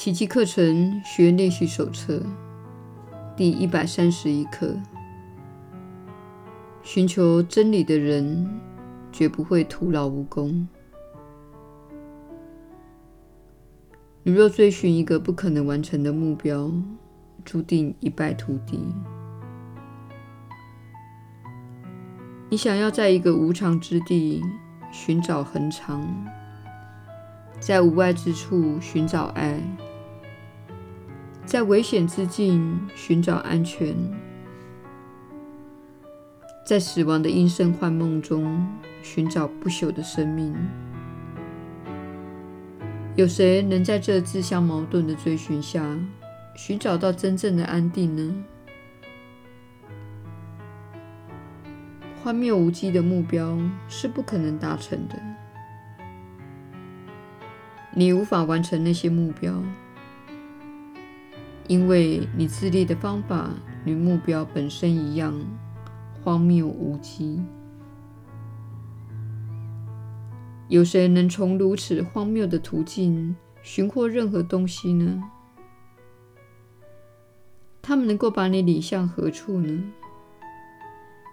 奇迹课程学练习手册第一百三十一课：寻求真理的人绝不会徒劳无功。你若追寻一个不可能完成的目标，注定一败涂地。你想要在一个无常之地寻找恒常，在无爱之处寻找爱，在危险之境寻找安全，在死亡的阴森幻梦中寻找不朽的生命。有谁能在这自相矛盾的追寻下寻找到真正的安定呢？荒谬无稽的目标是不可能达成的。你无法完成那些目标，因为你自立的方法与目标本身一样荒谬无稽。有谁能从如此荒谬的途径寻获任何东西呢？他们能够把你领向何处呢？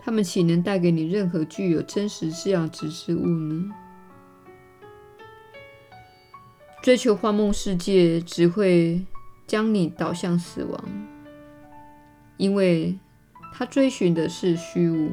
他们岂能带给你任何具有真实价值之物呢？追求幻梦世界只会将你导向死亡，因为他追寻的是虚无。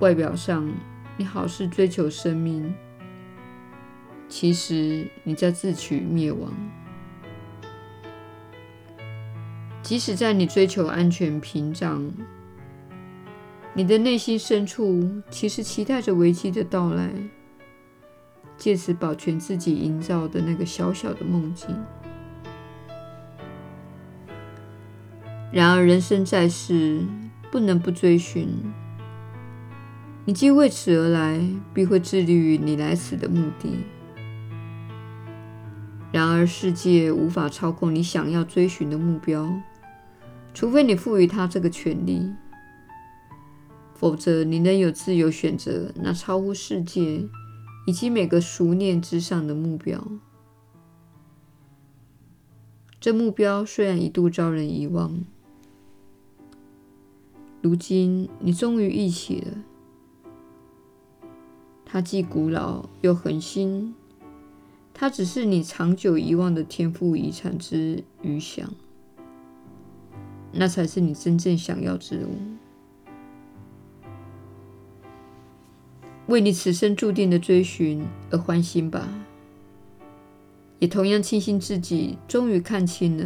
外表上，你好似追求生命，其实你在自取灭亡。即使在你追求安全屏障，你的内心深处其实期待着危机的到来，借此保全自己营造的那个小小的梦境。然而，人生在世，不能不追寻。你既为此而来，必会致力于你来此的目的。然而，世界无法操控你想要追寻的目标，除非你赋予它这个权利，否则你能有自由选择那超乎世界以及每个俗念之上的目标。这目标虽然一度遭人遗忘，如今你终于忆起了。它既古老又恒新，它只是你长久遗忘的天赋遗产之余响，那才是你真正想要之物。为你此生注定的追寻而欢欣吧，也同样庆幸自己终于看清了，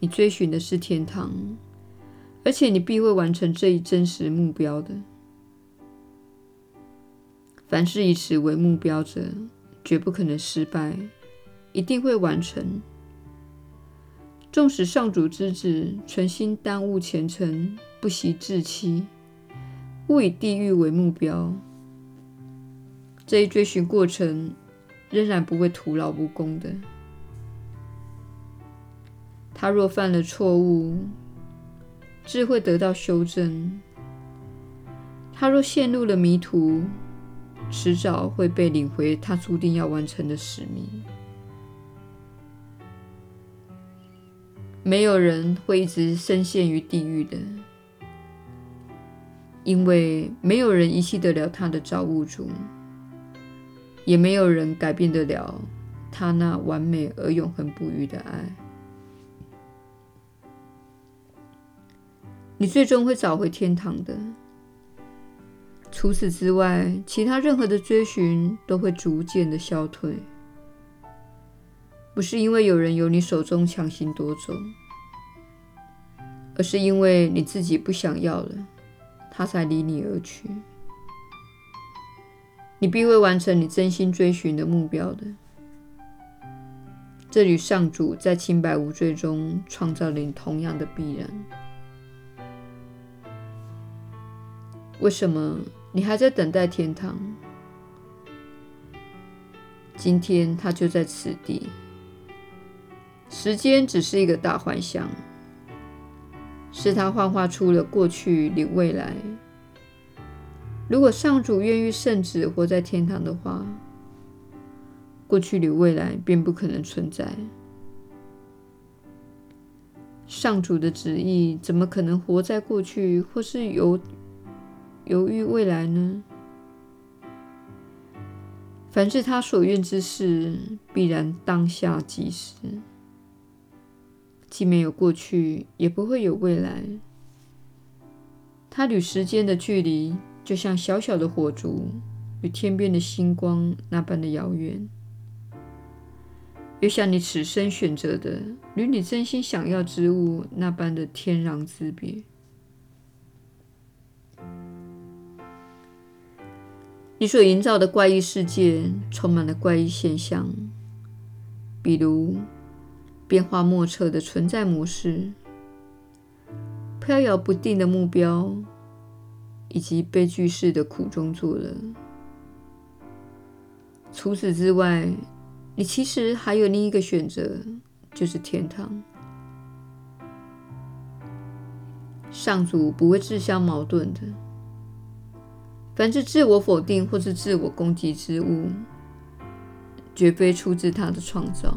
你追寻的是天堂，而且你必会完成这一真实目标的。凡是以此为目标者，绝不可能失败，一定会完成。纵使上主之子存心耽误前程，不惜自欺，误以地狱为目标，这一追寻过程仍然不会徒劳无功的。他若犯了错误，智慧得到修正；他若陷入了迷途，迟早会被领回他注定要完成的使命。没有人会一直深陷于地狱的，因为没有人遗弃得了他的造物主，也没有人改变得了他那完美而永恒不渝的爱。你最终会找回天堂的。除此之外，其他任何的追寻都会逐渐的消退，不是因为有人由你手中强行夺走，而是因为你自己不想要了，他才离你而去。你必会完成你真心追寻的目标的。这与上主在清白无罪中创造了你同样的必然。为什么？你还在等待天堂？今天它就在此地。时间只是一个大幻象，是它幻化出了过去与未来。如果上主愿意圣子活在天堂的话，过去与未来便不可能存在。上主的旨意怎么可能活在过去，或是由犹豫未来呢？凡是他所愿之事，必然当下即时，既没有过去，也不会有未来。他与时间的距离，就像小小的火烛与天边的星光那般的遥远。又像你此生选择的，与你真心想要之物那般的天壤之别。你所营造的怪异世界充满了怪异现象，比如变化莫测的存在模式、飘摇不定的目标，以及悲剧式的苦中作乐。除此之外，你其实还有另一个选择，就是天堂。上主不会自相矛盾的。凡是自我否定或是自我攻击之物，绝非出自他的创造。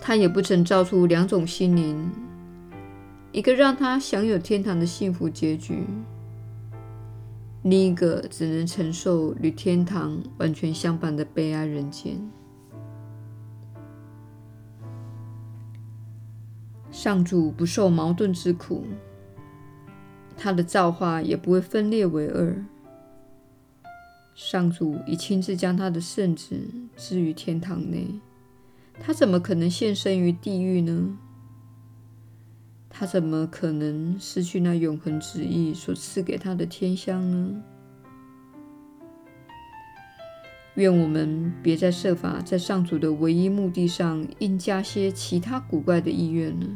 他也不曾造出两种心灵，一个让他享有天堂的幸福结局。另一个只能承受与天堂完全相反的悲哀人间。上主不受矛盾之苦，他的造化也不会分裂为二。上主已亲自将他的圣子置于天堂内，他怎么可能现身于地狱呢？他怎么可能失去那永恒旨意所赐给他的天香呢？愿我们别再设法在上主的唯一目的上硬加些其他古怪的意愿了。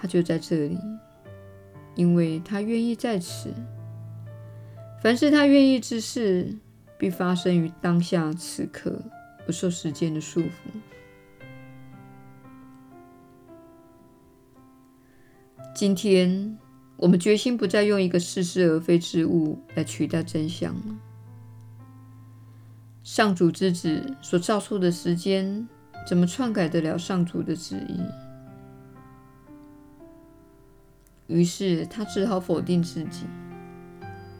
他就在这里，因为他愿意在此。凡是他愿意之事，必发生于当下此刻，不受时间的束缚。今天，我们决心不再用一个似是而非之物来取代真相了。上主之子所造出的时间，怎么篡改得了上主的旨意？于是他只好否定自己，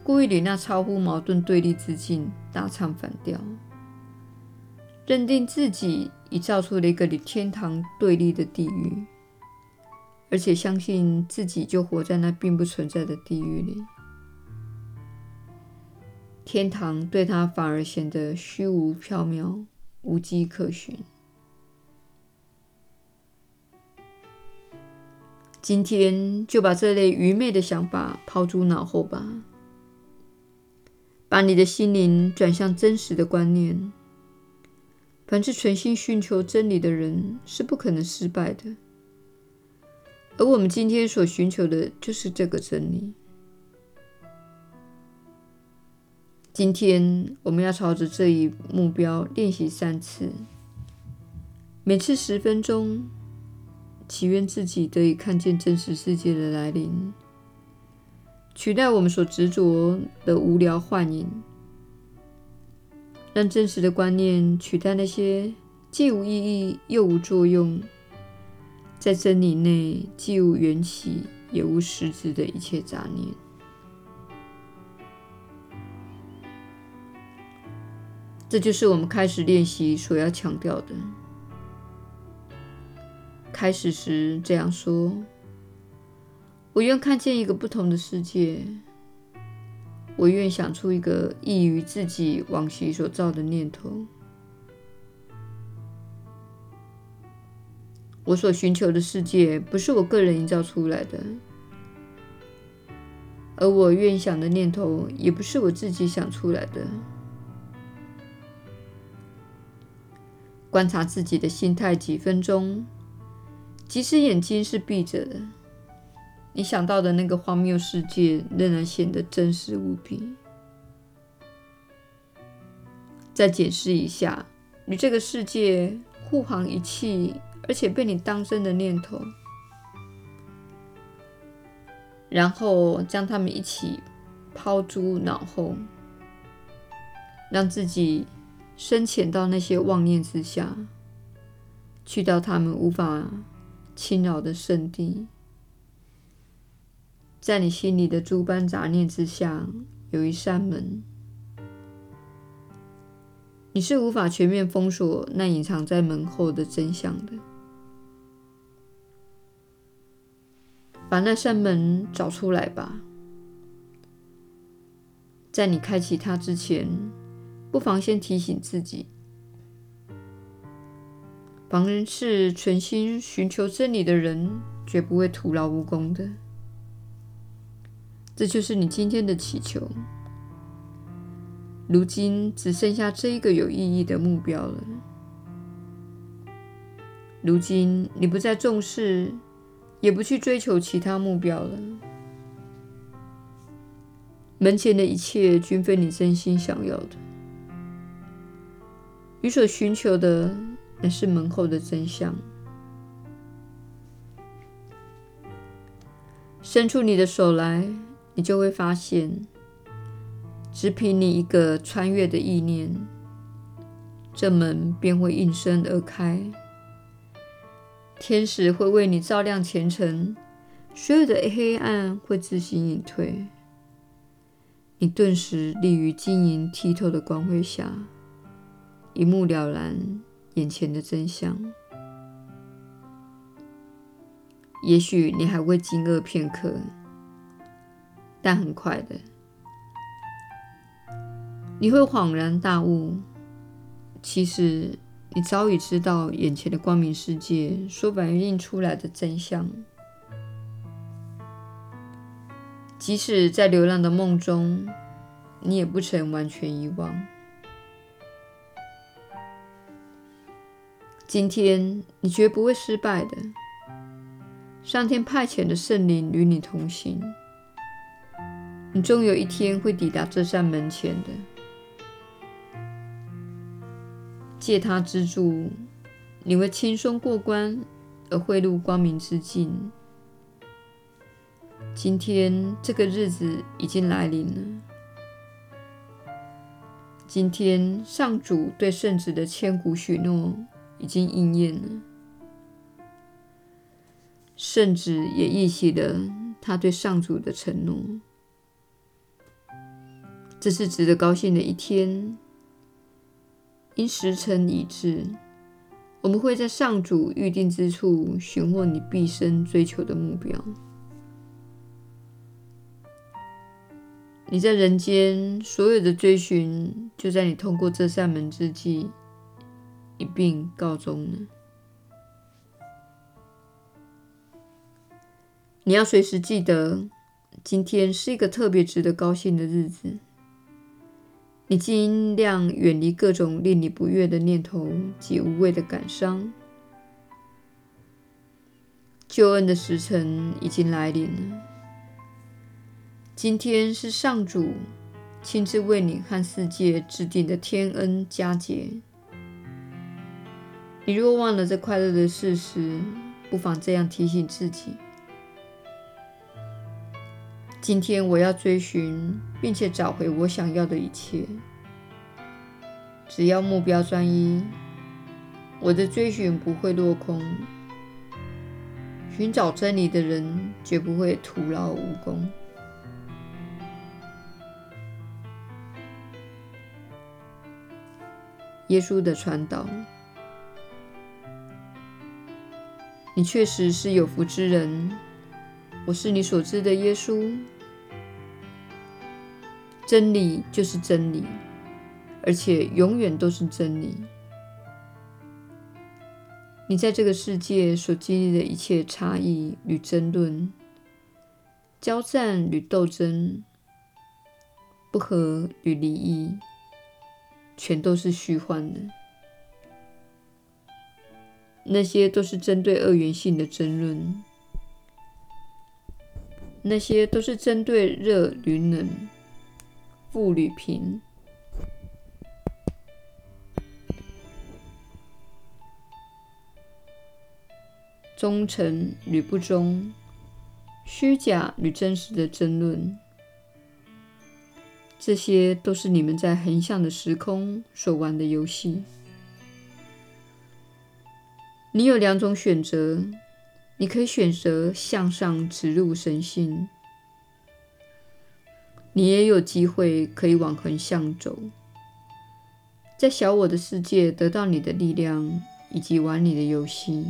故意与那超乎矛盾对立之境大唱反调，认定自己已造出了一个与天堂对立的地狱。而且相信自己就活在那并不存在的地狱里，天堂对他反而显得虚无缥缈、无迹可寻。今天就把这类愚昧的想法抛诸脑后吧，把你的心灵转向真实的观念。凡是存心寻求真理的人，是不可能失败的。而我们今天所寻求的就是这个真理。今天我们要朝着这一目标练习三次，每次十分钟，祈愿自己得以看见真实世界的来临，取代我们所执着的无聊幻影，让真实的观念取代那些既无意义又无作用。在真理内，既无缘起，也无实质的一切杂念。这就是我们开始练习所要强调的。开始时这样说：“我愿看见一个不同的世界。我愿想出一个异于自己往昔所造的念头。”我所寻求的世界不是我个人营造出来的，而我愿想的念头也不是我自己想出来的。观察自己的心态几分钟，即使眼睛是闭着的，你想到的那个荒谬世界仍然显得真实无比。再解释一下与这个世界互行一气，而且被你当真的念头，然后将它们一起抛诸脑后，让自己深潜到那些妄念之下，去到他们无法侵扰的圣地。在你心里的诸般杂念之下，有一扇门，你是无法全面封锁那隐藏在门后的真相的。把那扇门找出来吧。在你开启它之前，不妨先提醒自己：凡是存心寻求真理的人，绝不会徒劳无功的。这就是你今天的祈求。如今只剩下这一个有意义的目标了。如今你不再重视，也不去追求其他目标了。门前的一切均非你真心想要的，你所寻求的乃是门后的真相。伸出你的手来，你就会发现，只凭你一个穿越的意念，这门便会应声而开。天使会为你照亮前程，所有的黑暗会自行隐退。你顿时立于晶莹剔透的光辉下，一目了然眼前的真相。也许你还会惊愕片刻，但很快的，你会恍然大悟。其实，你早已知道眼前的光明世界所反映出来的真相。即使在流浪的梦中，你也不曾完全遗忘。今天你绝不会失败的。上天派遣的圣灵与你同行，你终有一天会抵达这扇门前的。借他之助，你会轻松过关，而汇入光明之境。今天这个日子已经来临了。今天上主对圣子的千古许诺已经应验了，圣子也忆起了他对上主的承诺。这是值得高兴的一天，因时辰已至，我们会在上主预定之处寻获你毕生追求的目标。你在人间所有的追寻，就在你通过这扇门之际一并告终了。你要随时记得，今天是一个特别值得高兴的日子。你尽量远离各种令你不悦的念头及无谓的感伤。救恩的时辰已经来临了。今天是上主亲自为你和世界制定的天恩佳节。你若忘了这快乐的事实，不妨这样提醒自己：今天我要追寻，并且找回我想要的一切。只要目标专一，我的追寻不会落空。寻找真理的人绝不会徒劳无功。耶稣的传导，你确实是有福之人。我是你所知的耶稣。真理就是真理，而且永远都是真理。你在这个世界所经历的一切差异与争论、交战与斗争、不和与离异。全都是虚幻的，那些都是针对二元性的争论，那些都是针对热与冷、富与贫、忠诚与不忠、虚假与真实的争论。这些都是你们在横向的时空所玩的游戏。你有两种选择，你可以选择向上植入神性，你也有机会可以往横向走，在小我的世界得到你的力量，以及玩你的游戏。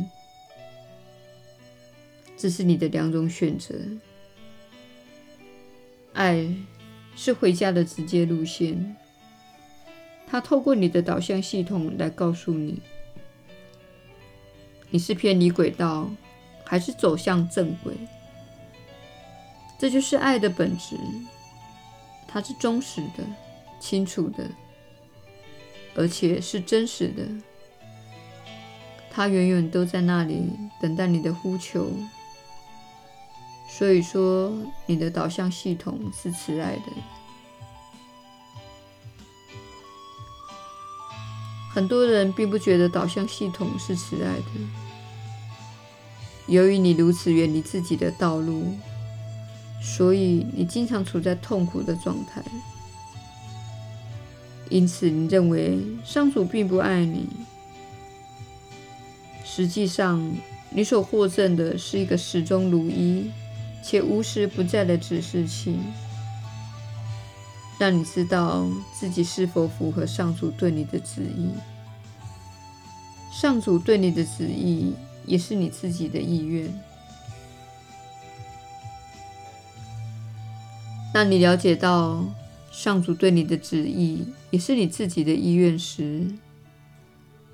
这是你的两种选择。爱是回家的直接路线，它透过你的导向系统来告诉你，你是偏离轨道，还是走向正轨。这就是爱的本质，它是忠实的、清楚的，而且是真实的。它远远都在那里等待你的呼求。所以说，你的导向系统是慈爱的。很多人并不觉得导向系统是慈爱的。由于你如此远离自己的道路，所以你经常处在痛苦的状态。因此，你认为上主并不爱你。实际上，你所获赠的是一个始终如一。且无时不在的指示器，让你知道自己是否符合上主对你的旨意。上主对你的旨意，也是你自己的意愿。当你了解到上主对你的旨意，也是你自己的意愿时，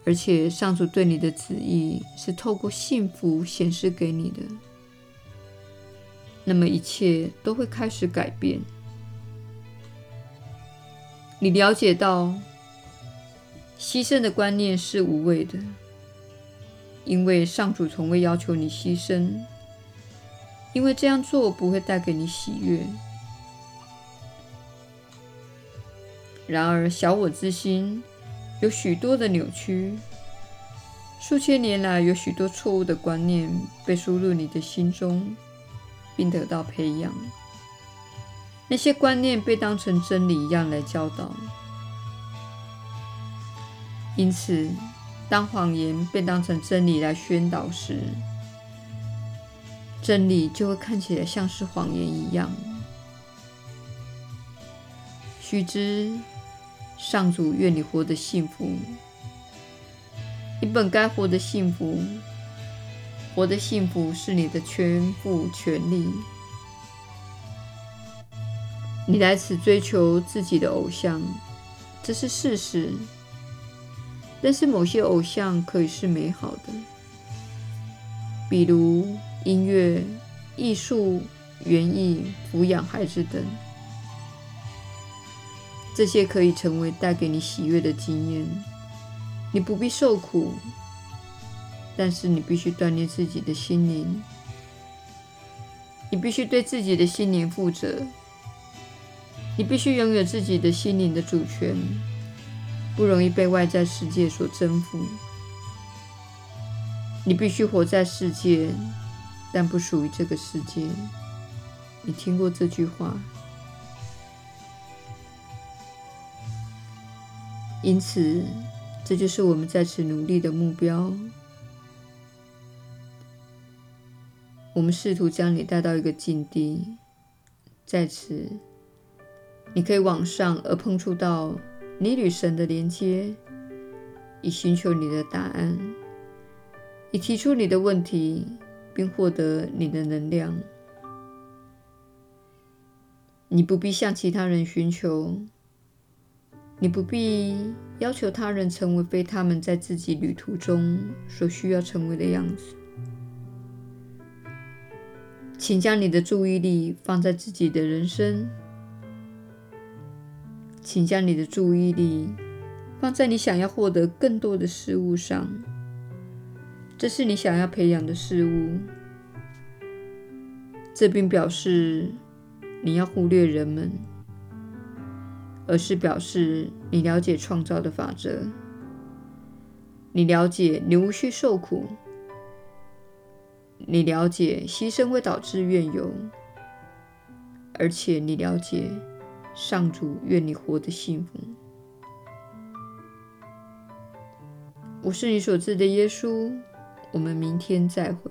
而且上主对你的旨意是透过幸福显示给你的。那么一切都会开始改变。你了解到，牺牲的观念是无谓的，因为上主从未要求你牺牲，因为这样做不会带给你喜悦。然而，小我之心有许多的扭曲，数千年来有许多错误的观念被输入你的心中。并得到培养，那些观念被当成真理一样来教导。因此，当谎言被当成真理来宣导时，真理就会看起来像是谎言一样。须知，上主愿你活得幸福，你本该活得幸福。活得幸福是你的全部权利。你来此追求自己的偶像，这是事实。但是某些偶像可以是美好的，比如音乐、艺术、园艺、抚养孩子等。这些可以成为带给你喜悦的经验。你不必受苦。但是你必须锻炼自己的心灵，你必须对自己的心灵负责，你必须拥有自己的心灵的主权，不容易被外在世界所征服。你必须活在世界，但不属于这个世界。你听过这句话？因此，这就是我们在此努力的目标。我们试图将你带到一个境地，在此，你可以往上而碰触到你与神的连接，以寻求你的答案，以提出你的问题，并获得你的能量。你不必向其他人寻求，你不必要求他人成为非他们在自己旅途中所需要成为的样子。请将你的注意力放在自己的人生，请将你的注意力放在你想要获得更多的事物上，这是你想要培养的事物。这并表示你要忽略人们，而是表示你了解创造的法则，你了解你无需受苦。你了解牺牲会导致怨尤，而且你了解上主愿你活得幸福。我是你所知的耶稣。我们明天再会。